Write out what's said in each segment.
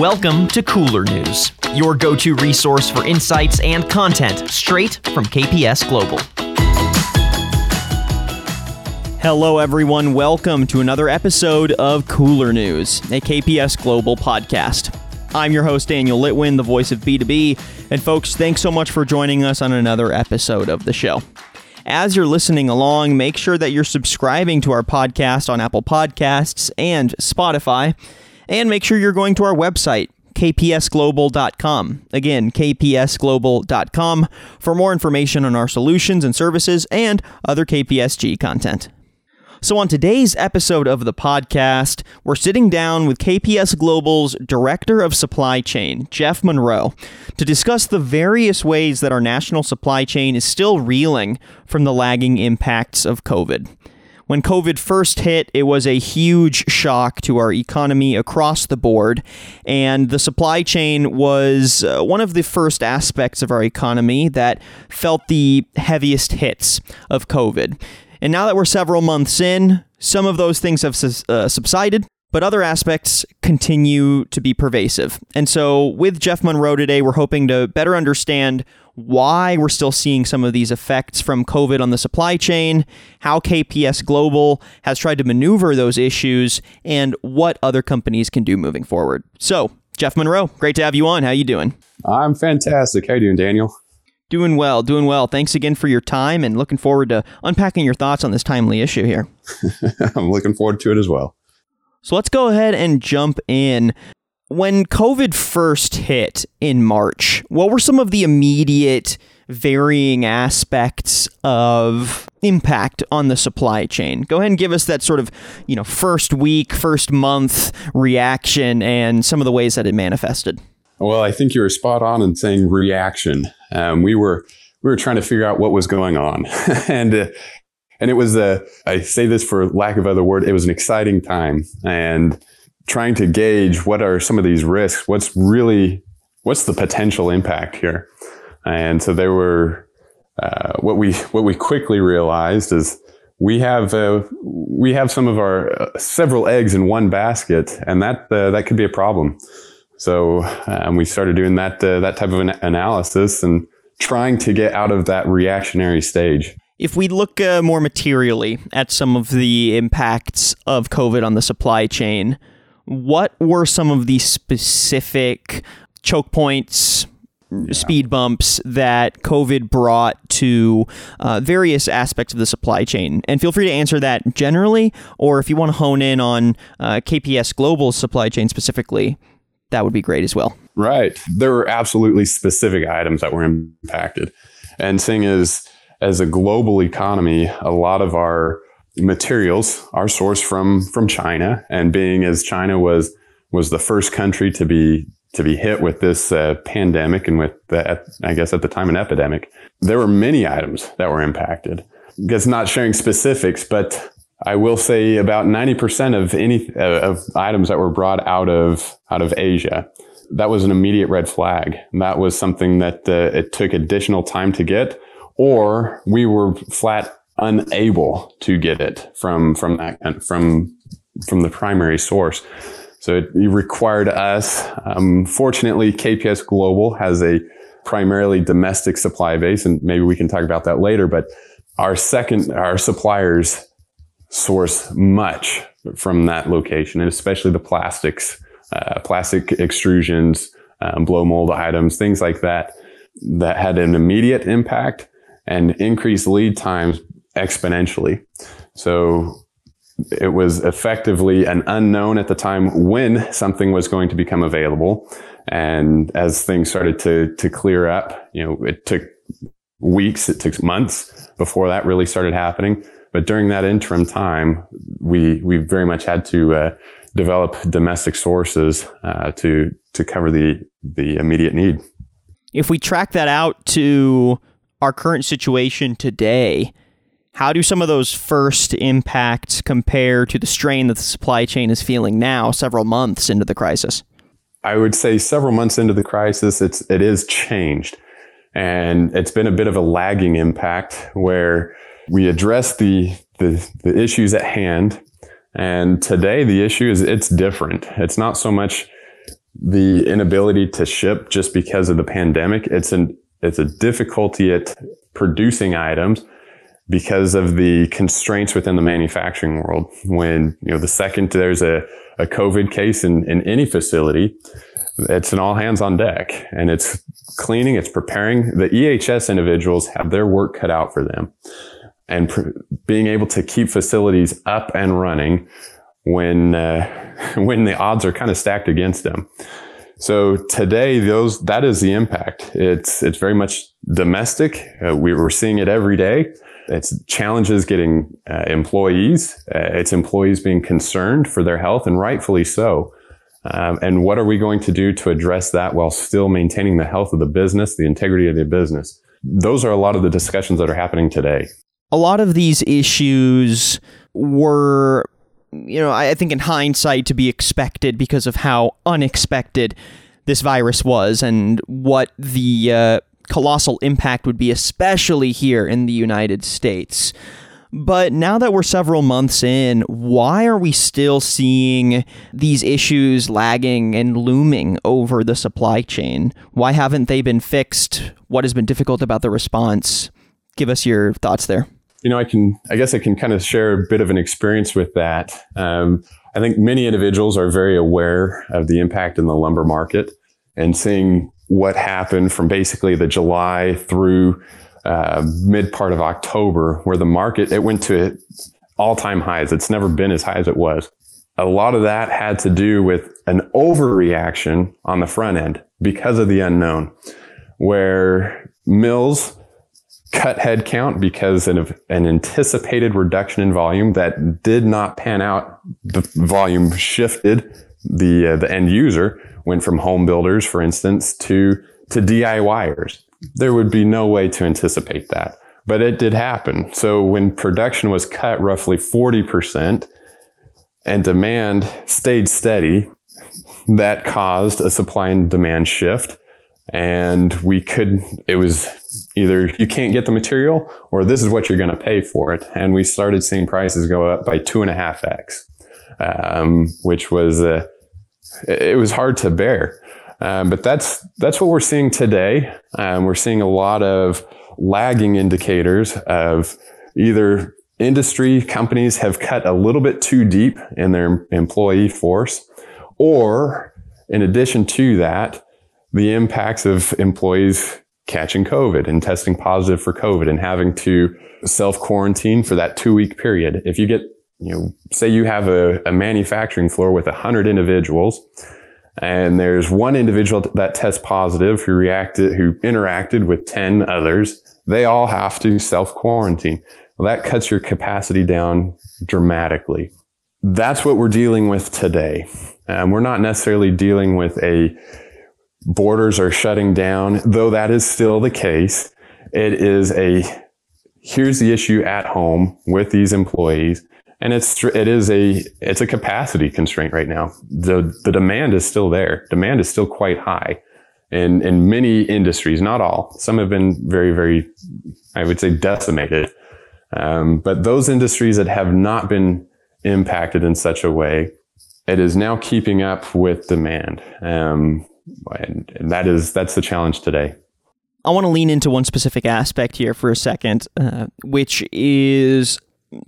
Welcome to Cooler News, your go to resource for insights and content straight from KPS Global. Hello, everyone. Welcome to another episode of Cooler News, a KPS Global podcast. I'm your host, Daniel Litwin, the voice of B2B. And, folks, thanks so much for joining us on another episode of the show. As you're listening along, make sure that you're subscribing to our podcast on Apple Podcasts and Spotify. And make sure you're going to our website, kpsglobal.com. Again, kpsglobal.com for more information on our solutions and services and other KPSG content. So, on today's episode of the podcast, we're sitting down with KPS Global's Director of Supply Chain, Jeff Monroe, to discuss the various ways that our national supply chain is still reeling from the lagging impacts of COVID. When COVID first hit, it was a huge shock to our economy across the board, and the supply chain was uh, one of the first aspects of our economy that felt the heaviest hits of COVID. And now that we're several months in, some of those things have uh, subsided, but other aspects continue to be pervasive. And so, with Jeff Monroe today, we're hoping to better understand why we're still seeing some of these effects from COVID on the supply chain, how KPS Global has tried to maneuver those issues, and what other companies can do moving forward. So, Jeff Monroe, great to have you on. How are you doing? I'm fantastic. How you doing, Daniel? Doing well, doing well. Thanks again for your time and looking forward to unpacking your thoughts on this timely issue here. I'm looking forward to it as well. So let's go ahead and jump in. When COVID first hit in March, what were some of the immediate varying aspects of impact on the supply chain? Go ahead and give us that sort of, you know, first week, first month reaction and some of the ways that it manifested. Well, I think you were spot on in saying reaction. Um, we were we were trying to figure out what was going on, and uh, and it was a I say this for lack of other word, it was an exciting time, and trying to gauge what are some of these risks, what's really what's the potential impact here, and so there were uh, what we what we quickly realized is we have uh, we have some of our uh, several eggs in one basket, and that uh, that could be a problem. So um, we started doing that uh, that type of an analysis and trying to get out of that reactionary stage. If we look uh, more materially at some of the impacts of COVID on the supply chain, what were some of the specific choke points, yeah. speed bumps that COVID brought to uh, various aspects of the supply chain? And feel free to answer that generally, or if you want to hone in on uh, KPS Global's supply chain specifically, that would be great as well. Right. There were absolutely specific items that were impacted. And seeing as as a global economy, a lot of our materials are sourced from from China. And being as China was was the first country to be to be hit with this uh, pandemic and with the, I guess at the time an epidemic, there were many items that were impacted. Guess not sharing specifics, but I will say about 90% of any uh, of items that were brought out of out of Asia. That was an immediate red flag. That was something that uh, it took additional time to get, or we were flat unable to get it from from that from from the primary source. So it required us. Um, fortunately, KPS Global has a primarily domestic supply base, and maybe we can talk about that later. But our second, our suppliers source much from that location, and especially the plastics, uh, plastic extrusions, um, blow mold items, things like that, that had an immediate impact and increased lead times exponentially. So it was effectively an unknown at the time when something was going to become available. And as things started to, to clear up, you know, it took weeks, it took months before that really started happening. But during that interim time, we we very much had to uh, develop domestic sources uh, to to cover the the immediate need. If we track that out to our current situation today, how do some of those first impacts compare to the strain that the supply chain is feeling now, several months into the crisis? I would say several months into the crisis, it's it is changed, and it's been a bit of a lagging impact where we address the, the, the issues at hand. And today the issue is it's different. It's not so much the inability to ship just because of the pandemic. It's an it's a difficulty at producing items because of the constraints within the manufacturing world. When you know the second there's a, a COVID case in, in any facility, it's an all hands on deck and it's cleaning, it's preparing. The EHS individuals have their work cut out for them. And pr- being able to keep facilities up and running when uh, when the odds are kind of stacked against them. So today, those that is the impact. It's it's very much domestic. Uh, we were seeing it every day. It's challenges getting uh, employees. Uh, it's employees being concerned for their health, and rightfully so. Um, and what are we going to do to address that while still maintaining the health of the business, the integrity of the business? Those are a lot of the discussions that are happening today. A lot of these issues were you know, I think in hindsight to be expected because of how unexpected this virus was and what the uh, colossal impact would be, especially here in the United States. But now that we're several months in, why are we still seeing these issues lagging and looming over the supply chain? Why haven't they been fixed? What has been difficult about the response? Give us your thoughts there you know, I can, I guess I can kind of share a bit of an experience with that. Um, I think many individuals are very aware of the impact in the lumber market and seeing what happened from basically the July through uh, mid part of October, where the market it went to all time highs. It's never been as high as it was. A lot of that had to do with an overreaction on the front end because of the unknown, where mills cut headcount because of an anticipated reduction in volume that did not pan out. The volume shifted. The uh, the end user went from home builders, for instance, to to DIYers. There would be no way to anticipate that, but it did happen. So when production was cut roughly forty percent, and demand stayed steady, that caused a supply and demand shift and we could it was either you can't get the material or this is what you're going to pay for it. And we started seeing prices go up by two and a half x um, which was uh, it was hard to bear. Um, but that's that's what we're seeing today. Um, we're seeing a lot of lagging indicators of either industry companies have cut a little bit too deep in their employee force or in addition to that the impacts of employees catching COVID and testing positive for COVID and having to self quarantine for that two week period. If you get, you know, say you have a, a manufacturing floor with 100 individuals and there's one individual that tests positive who reacted, who interacted with 10 others, they all have to self quarantine. Well, that cuts your capacity down dramatically. That's what we're dealing with today. Um, we're not necessarily dealing with a borders are shutting down, though that is still the case. It is a here's the issue at home with these employees and it's it is a it's a capacity constraint right now. The the demand is still there. Demand is still quite high in in many industries, not all. Some have been very very I would say decimated. Um, but those industries that have not been impacted in such a way, it is now keeping up with demand. Um, and, and that is that's the challenge today. I want to lean into one specific aspect here for a second, uh, which is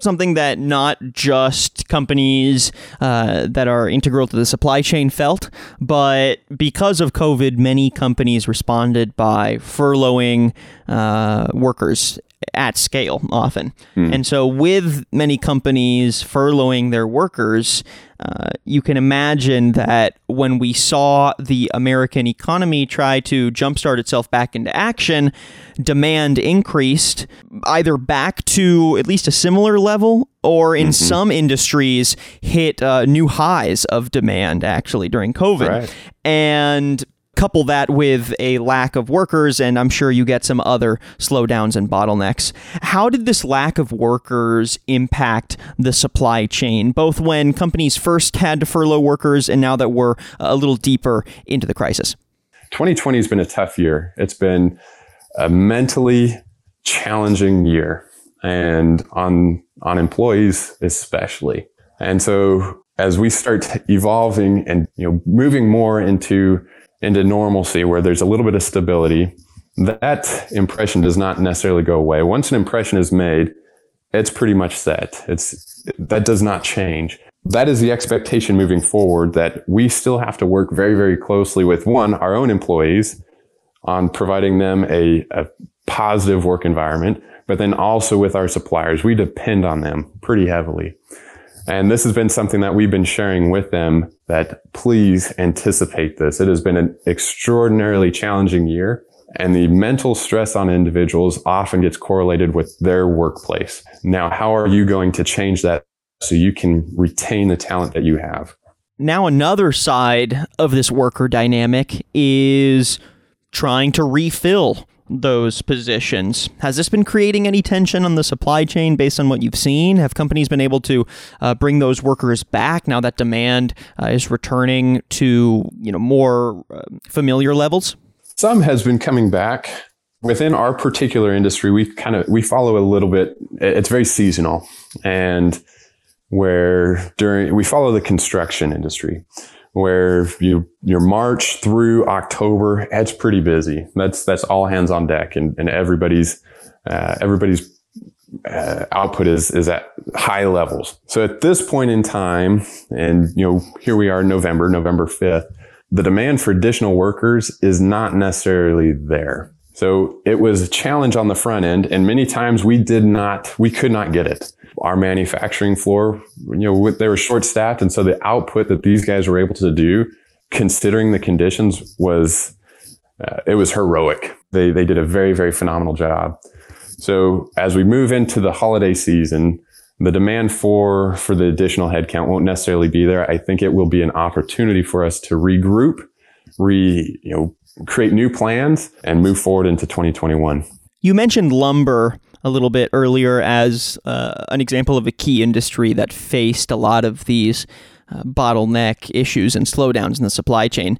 something that not just companies uh, that are integral to the supply chain felt, but because of COVID, many companies responded by furloughing uh, workers at scale often. Hmm. And so, with many companies furloughing their workers, uh, you can imagine that when we saw the American economy try to jumpstart itself back into action, demand increased either back to at least a similar level or in mm-hmm. some industries hit uh, new highs of demand actually during COVID. Right. And couple that with a lack of workers, and I'm sure you get some other slowdowns and bottlenecks. How did this lack of workers impact the supply chain, both when companies first had to furlough workers and now that we're a little deeper into the crisis? 2020 has been a tough year. It's been a mentally challenging year and on on employees especially. And so as we start evolving and you know moving more into into normalcy where there's a little bit of stability, that impression does not necessarily go away. Once an impression is made, it's pretty much set. It's that does not change. That is the expectation moving forward that we still have to work very, very closely with one, our own employees on providing them a, a positive work environment, but then also with our suppliers. We depend on them pretty heavily. And this has been something that we've been sharing with them that please anticipate this. It has been an extraordinarily challenging year and the mental stress on individuals often gets correlated with their workplace. Now, how are you going to change that so you can retain the talent that you have? Now, another side of this worker dynamic is trying to refill those positions. Has this been creating any tension on the supply chain based on what you've seen? Have companies been able to uh, bring those workers back now that demand uh, is returning to you know more uh, familiar levels? Some has been coming back. Within our particular industry, we kind of we follow a little bit. It's very seasonal, and where during we follow the construction industry where you your March through October, it's pretty busy. That's that's all hands on deck, and, and everybody's uh, everybody's uh, output is is at high levels. So at this point in time, and you know here we are, November, November fifth, the demand for additional workers is not necessarily there. So it was a challenge on the front end, and many times we did not, we could not get it our manufacturing floor, you know, they were short staffed. And so the output that these guys were able to do, considering the conditions was, uh, it was heroic. They, they did a very, very phenomenal job. So as we move into the holiday season, the demand for, for the additional headcount won't necessarily be there. I think it will be an opportunity for us to regroup, re, you know, create new plans and move forward into 2021. You mentioned lumber a little bit earlier as uh, an example of a key industry that faced a lot of these uh, bottleneck issues and slowdowns in the supply chain.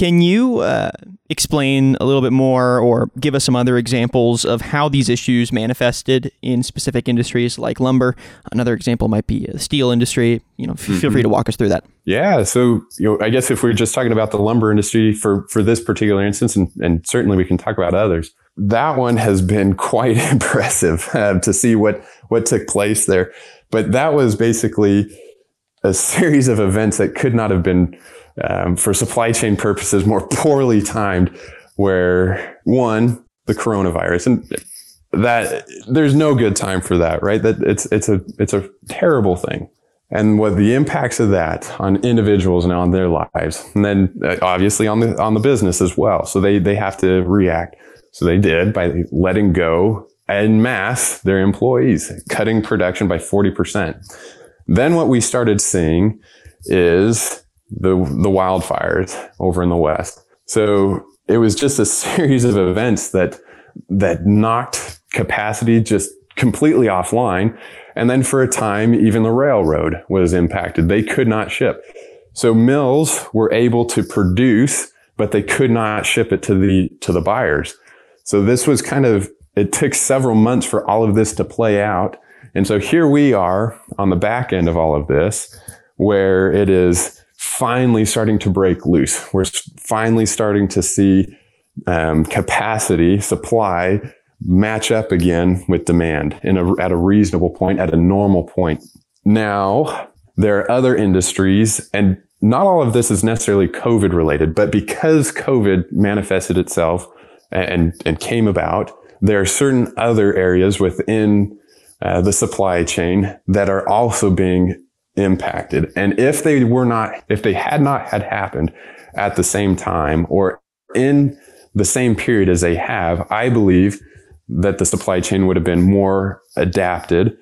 Can you uh, explain a little bit more or give us some other examples of how these issues manifested in specific industries like lumber? Another example might be the steel industry. You know, mm-hmm. feel free to walk us through that. Yeah. So, you know, I guess if we're just talking about the lumber industry for, for this particular instance, and, and certainly we can talk about others, that one has been quite impressive uh, to see what what took place there. But that was basically a series of events that could not have been, um, for supply chain purposes, more poorly timed. Where one, the coronavirus, and that there's no good time for that, right? That it's it's a it's a terrible thing and what the impacts of that on individuals and on their lives and then uh, obviously on the on the business as well so they they have to react so they did by letting go en masse their employees, cutting production by 40%. Then what we started seeing is the, the wildfires over in the West. So it was just a series of events that, that knocked capacity just completely offline. And then for a time, even the railroad was impacted. They could not ship. So mills were able to produce, but they could not ship it to the, to the buyers. So this was kind of, it took several months for all of this to play out. And so here we are on the back end of all of this, where it is finally starting to break loose. We're finally starting to see um, capacity, supply match up again with demand in a, at a reasonable point, at a normal point. Now, there are other industries, and not all of this is necessarily COVID related, but because COVID manifested itself and, and came about, there are certain other areas within uh, the supply chain that are also being impacted. And if they were not, if they had not had happened at the same time or in the same period as they have, I believe that the supply chain would have been more adapted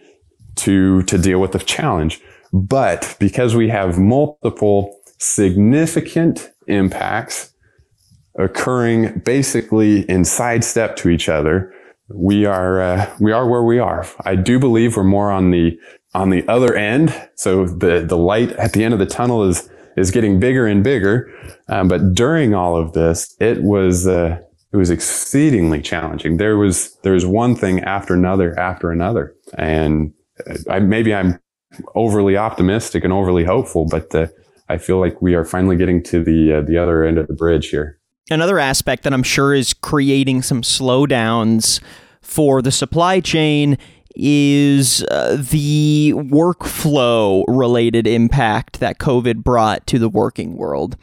to, to deal with the challenge. But because we have multiple significant impacts occurring basically in sidestep to each other, we are uh, we are where we are. I do believe we're more on the on the other end. So the the light at the end of the tunnel is is getting bigger and bigger. Um, but during all of this, it was uh, it was exceedingly challenging. There was there was one thing after another after another, and I, maybe I'm overly optimistic and overly hopeful, but uh, I feel like we are finally getting to the uh, the other end of the bridge here. Another aspect that I'm sure is creating some slowdowns for the supply chain is uh, the workflow related impact that COVID brought to the working world.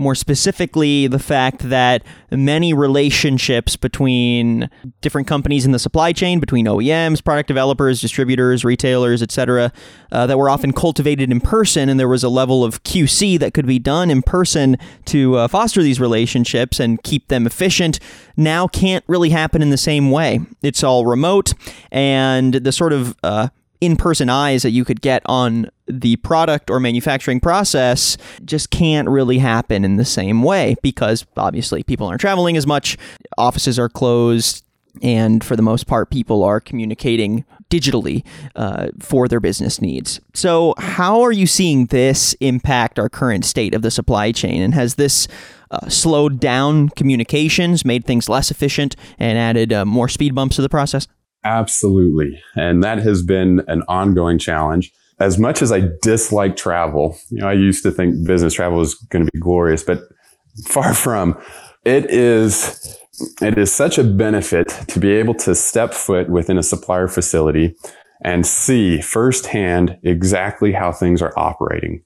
More specifically, the fact that many relationships between different companies in the supply chain, between OEMs, product developers, distributors, retailers, etc., uh, that were often cultivated in person, and there was a level of QC that could be done in person to uh, foster these relationships and keep them efficient, now can't really happen in the same way. It's all remote, and the sort of uh, in person eyes that you could get on the product or manufacturing process just can't really happen in the same way because obviously people aren't traveling as much, offices are closed, and for the most part, people are communicating digitally uh, for their business needs. So, how are you seeing this impact our current state of the supply chain? And has this uh, slowed down communications, made things less efficient, and added uh, more speed bumps to the process? Absolutely. And that has been an ongoing challenge. As much as I dislike travel, you know, I used to think business travel was going to be glorious, but far from. It is it is such a benefit to be able to step foot within a supplier facility and see firsthand exactly how things are operating.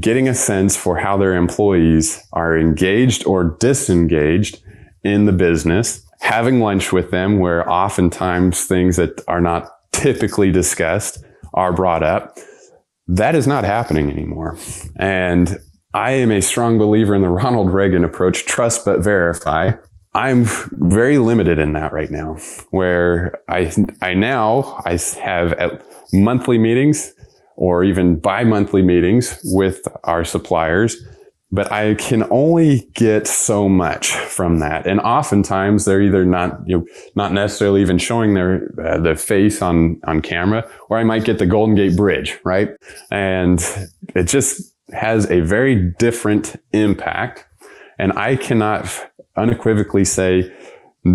Getting a sense for how their employees are engaged or disengaged in the business having lunch with them where oftentimes things that are not typically discussed are brought up. That is not happening anymore. And I am a strong believer in the Ronald Reagan approach, trust but verify. I'm very limited in that right now, where I, I now I have monthly meetings or even bi-monthly meetings with our suppliers but I can only get so much from that. And oftentimes they're either not, you know, not necessarily even showing their, uh, the face on, on camera, or I might get the Golden Gate Bridge, right? And it just has a very different impact. And I cannot unequivocally say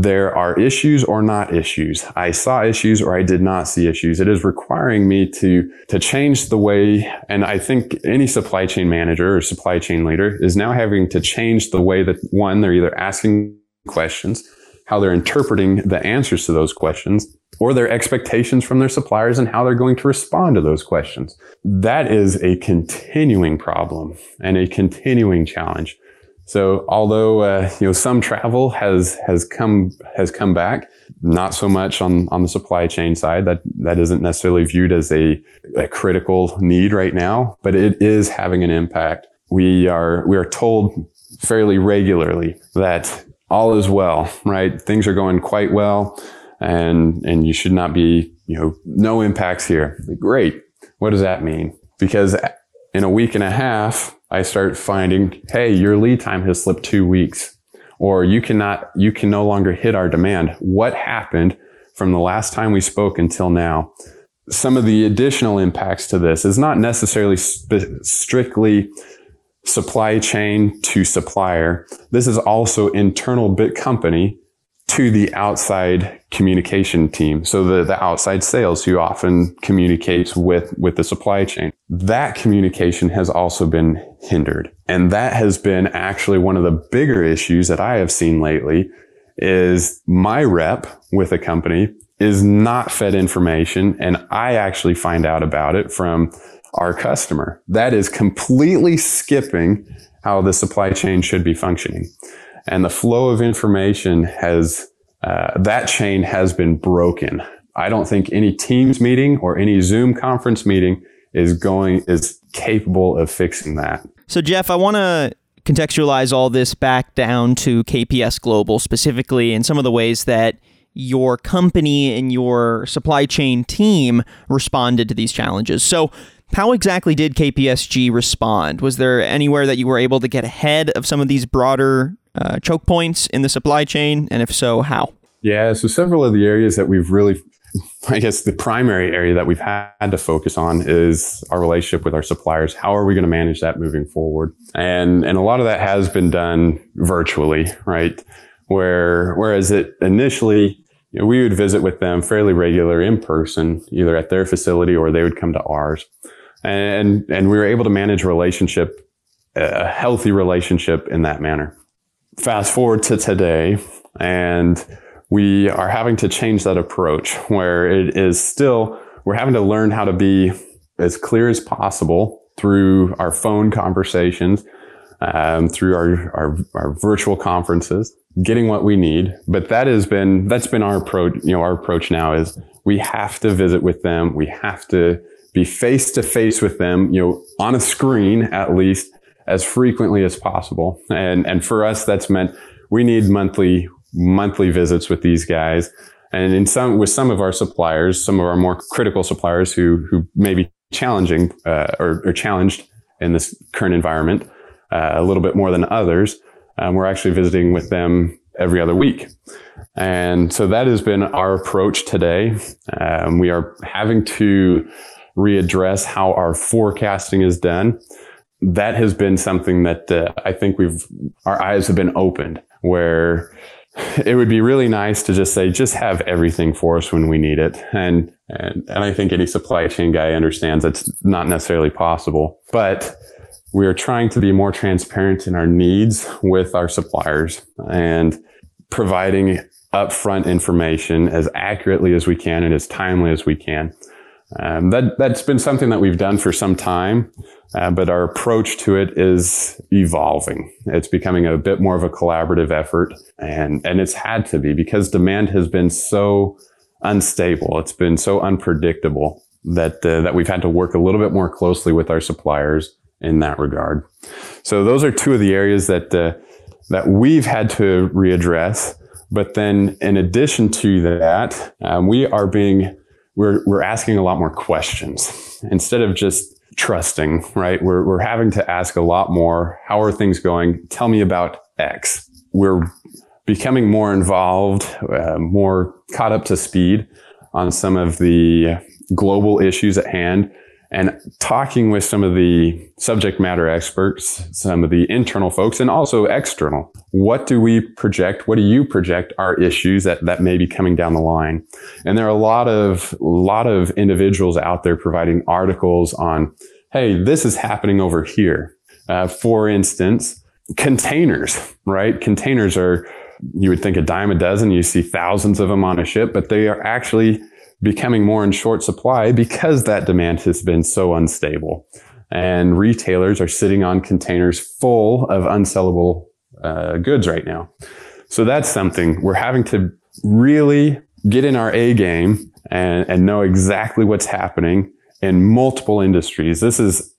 there are issues or not issues. I saw issues or I did not see issues. It is requiring me to, to change the way. And I think any supply chain manager or supply chain leader is now having to change the way that one, they're either asking questions, how they're interpreting the answers to those questions, or their expectations from their suppliers and how they're going to respond to those questions. That is a continuing problem and a continuing challenge. So although uh, you know some travel has has come has come back, not so much on on the supply chain side. That that isn't necessarily viewed as a, a critical need right now, but it is having an impact. We are we are told fairly regularly that all is well, right? Things are going quite well, and and you should not be you know no impacts here. Great. What does that mean? Because in a week and a half, I start finding, hey, your lead time has slipped two weeks, or you cannot, you can no longer hit our demand. What happened from the last time we spoke until now? Some of the additional impacts to this is not necessarily sp- strictly supply chain to supplier. This is also internal bit company to the outside communication team. So the, the outside sales who often communicates with, with the supply chain. That communication has also been hindered. And that has been actually one of the bigger issues that I have seen lately is my rep with a company is not fed information. And I actually find out about it from our customer. That is completely skipping how the supply chain should be functioning and the flow of information has uh, that chain has been broken. I don't think any Teams meeting or any Zoom conference meeting is going is capable of fixing that. So Jeff, I want to contextualize all this back down to KPS Global specifically and some of the ways that your company and your supply chain team responded to these challenges. So, how exactly did KPSG respond? Was there anywhere that you were able to get ahead of some of these broader uh, choke points in the supply chain? And if so, how? Yeah, so several of the areas that we've really, I guess the primary area that we've had to focus on is our relationship with our suppliers. How are we going to manage that moving forward? And, and a lot of that has been done virtually, right? Where, whereas it initially, you know, we would visit with them fairly regular in person, either at their facility or they would come to ours. And, and we were able to manage relationship, a healthy relationship in that manner. Fast forward to today and we are having to change that approach where it is still, we're having to learn how to be as clear as possible through our phone conversations, um, through our, our, our virtual conferences, getting what we need. But that has been, that's been our approach. You know, our approach now is we have to visit with them. We have to be face to face with them, you know, on a screen at least as frequently as possible. And, and for us, that's meant we need monthly monthly visits with these guys. And in some, with some of our suppliers, some of our more critical suppliers who, who may be challenging, uh, or, or, challenged in this current environment, uh, a little bit more than others, um, we're actually visiting with them every other week. And so that has been our approach today. Um, we are having to readdress how our forecasting is done. That has been something that uh, I think we've, our eyes have been opened where it would be really nice to just say, just have everything for us when we need it. And, and, and I think any supply chain guy understands that's not necessarily possible, but we are trying to be more transparent in our needs with our suppliers and providing upfront information as accurately as we can and as timely as we can. Um, that that's been something that we've done for some time, uh, but our approach to it is evolving. It's becoming a bit more of a collaborative effort, and and it's had to be because demand has been so unstable. It's been so unpredictable that uh, that we've had to work a little bit more closely with our suppliers in that regard. So those are two of the areas that uh, that we've had to readdress. But then, in addition to that, um, we are being we're, we're asking a lot more questions instead of just trusting, right? We're, we're having to ask a lot more. How are things going? Tell me about X. We're becoming more involved, uh, more caught up to speed on some of the global issues at hand and talking with some of the subject matter experts, some of the internal folks, and also external. What do we project? What do you project are issues that, that may be coming down the line? And there are a lot of, lot of individuals out there providing articles on, hey, this is happening over here. Uh, for instance, containers, right? Containers are, you would think a dime a dozen. You see thousands of them on a ship, but they are actually becoming more in short supply because that demand has been so unstable. And retailers are sitting on containers full of unsellable uh, goods right now. So that's something we're having to really get in our A game and, and know exactly what's happening in multiple industries. This is,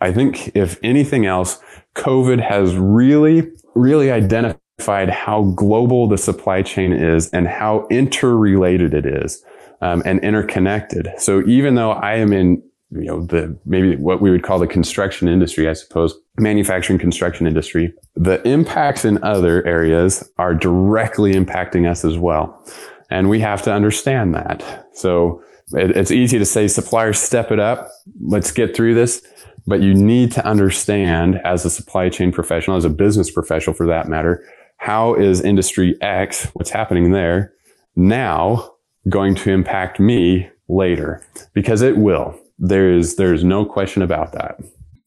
I think, if anything else, COVID has really, really identified how global the supply chain is and how interrelated it is um, and interconnected. So even though I am in, you know, the maybe what we would call the construction industry, I suppose, manufacturing construction industry, the impacts in other areas are directly impacting us as well. And we have to understand that. So it, it's easy to say suppliers step it up. Let's get through this. But you need to understand as a supply chain professional, as a business professional for that matter, how is industry X, what's happening there now going to impact me later because it will. There is there's no question about that.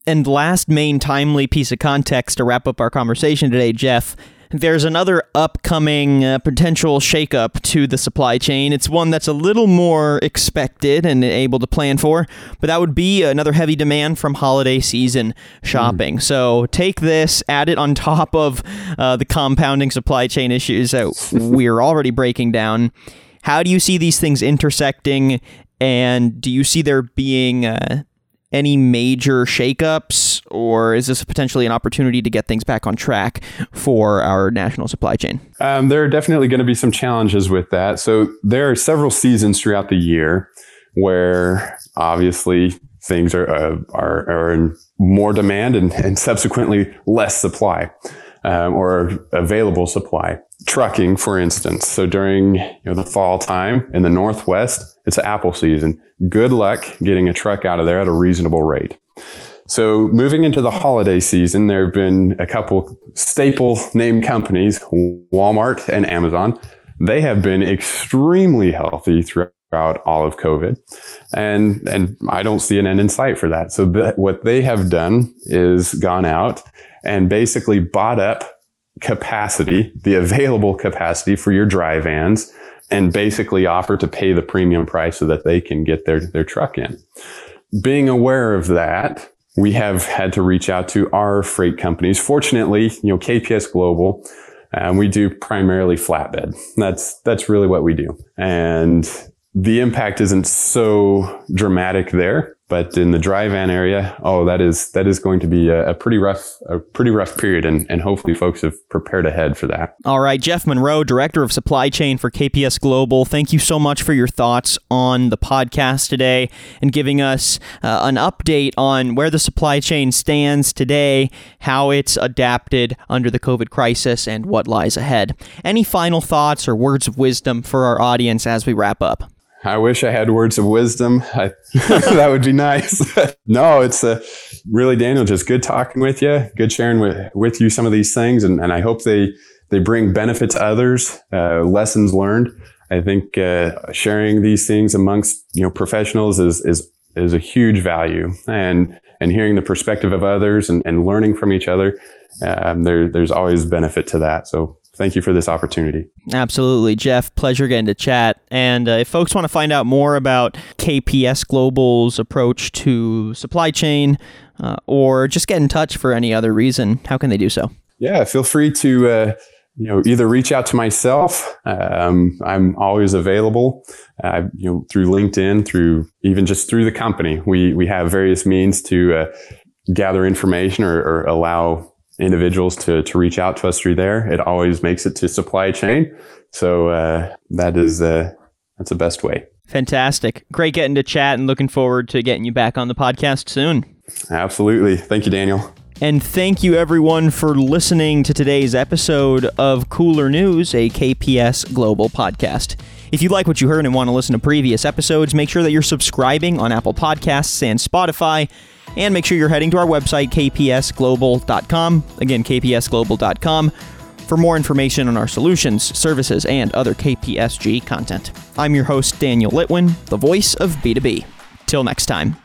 And last main timely piece of context to wrap up our conversation today, Jeff. There's another upcoming uh, potential shakeup to the supply chain. It's one that's a little more expected and able to plan for, but that would be another heavy demand from holiday season shopping. Mm. So take this, add it on top of uh, the compounding supply chain issues that we're already breaking down how do you see these things intersecting? And do you see there being uh, any major shakeups, or is this potentially an opportunity to get things back on track for our national supply chain? Um, there are definitely going to be some challenges with that. So there are several seasons throughout the year where obviously things are uh, are, are in more demand and, and subsequently less supply um, or available supply. Trucking, for instance. So during you know, the fall time in the Northwest, it's apple season. Good luck getting a truck out of there at a reasonable rate. So moving into the holiday season, there have been a couple staple name companies, Walmart and Amazon, they have been extremely healthy throughout all of COVID. And, and I don't see an end in sight for that. So what they have done is gone out and basically bought up capacity, the available capacity for your dry vans and basically offer to pay the premium price so that they can get their, their truck in. Being aware of that, we have had to reach out to our freight companies. Fortunately, you know, KPS Global, um, we do primarily flatbed. That's, that's really what we do. And the impact isn't so dramatic there. But in the dry van area, oh, that is that is going to be a, a pretty rough a pretty rough period, and, and hopefully folks have prepared ahead for that. All right, Jeff Monroe, director of supply chain for KPS Global. Thank you so much for your thoughts on the podcast today and giving us uh, an update on where the supply chain stands today, how it's adapted under the COVID crisis, and what lies ahead. Any final thoughts or words of wisdom for our audience as we wrap up? I wish I had words of wisdom. I, that would be nice. no, it's uh, really Daniel. Just good talking with you. Good sharing with, with you some of these things, and, and I hope they they bring benefit to others. Uh, lessons learned. I think uh, sharing these things amongst you know professionals is is is a huge value, and and hearing the perspective of others and, and learning from each other. Um, there, there's always benefit to that. So thank you for this opportunity. Absolutely, Jeff. Pleasure getting to chat. And uh, if folks want to find out more about KPS Global's approach to supply chain uh, or just get in touch for any other reason, how can they do so? Yeah, feel free to. Uh, you know, either reach out to myself. Um, I'm always available. Uh, you know, through LinkedIn, through even just through the company. We we have various means to uh, gather information or, or allow individuals to, to reach out to us through there. It always makes it to supply chain. So uh, that is uh, that's the best way. Fantastic. Great getting to chat and looking forward to getting you back on the podcast soon. Absolutely. Thank you, Daniel. And thank you, everyone, for listening to today's episode of Cooler News, a KPS Global podcast. If you like what you heard and want to listen to previous episodes, make sure that you're subscribing on Apple Podcasts and Spotify. And make sure you're heading to our website, kpsglobal.com. Again, kpsglobal.com for more information on our solutions, services, and other KPSG content. I'm your host, Daniel Litwin, the voice of B2B. Till next time.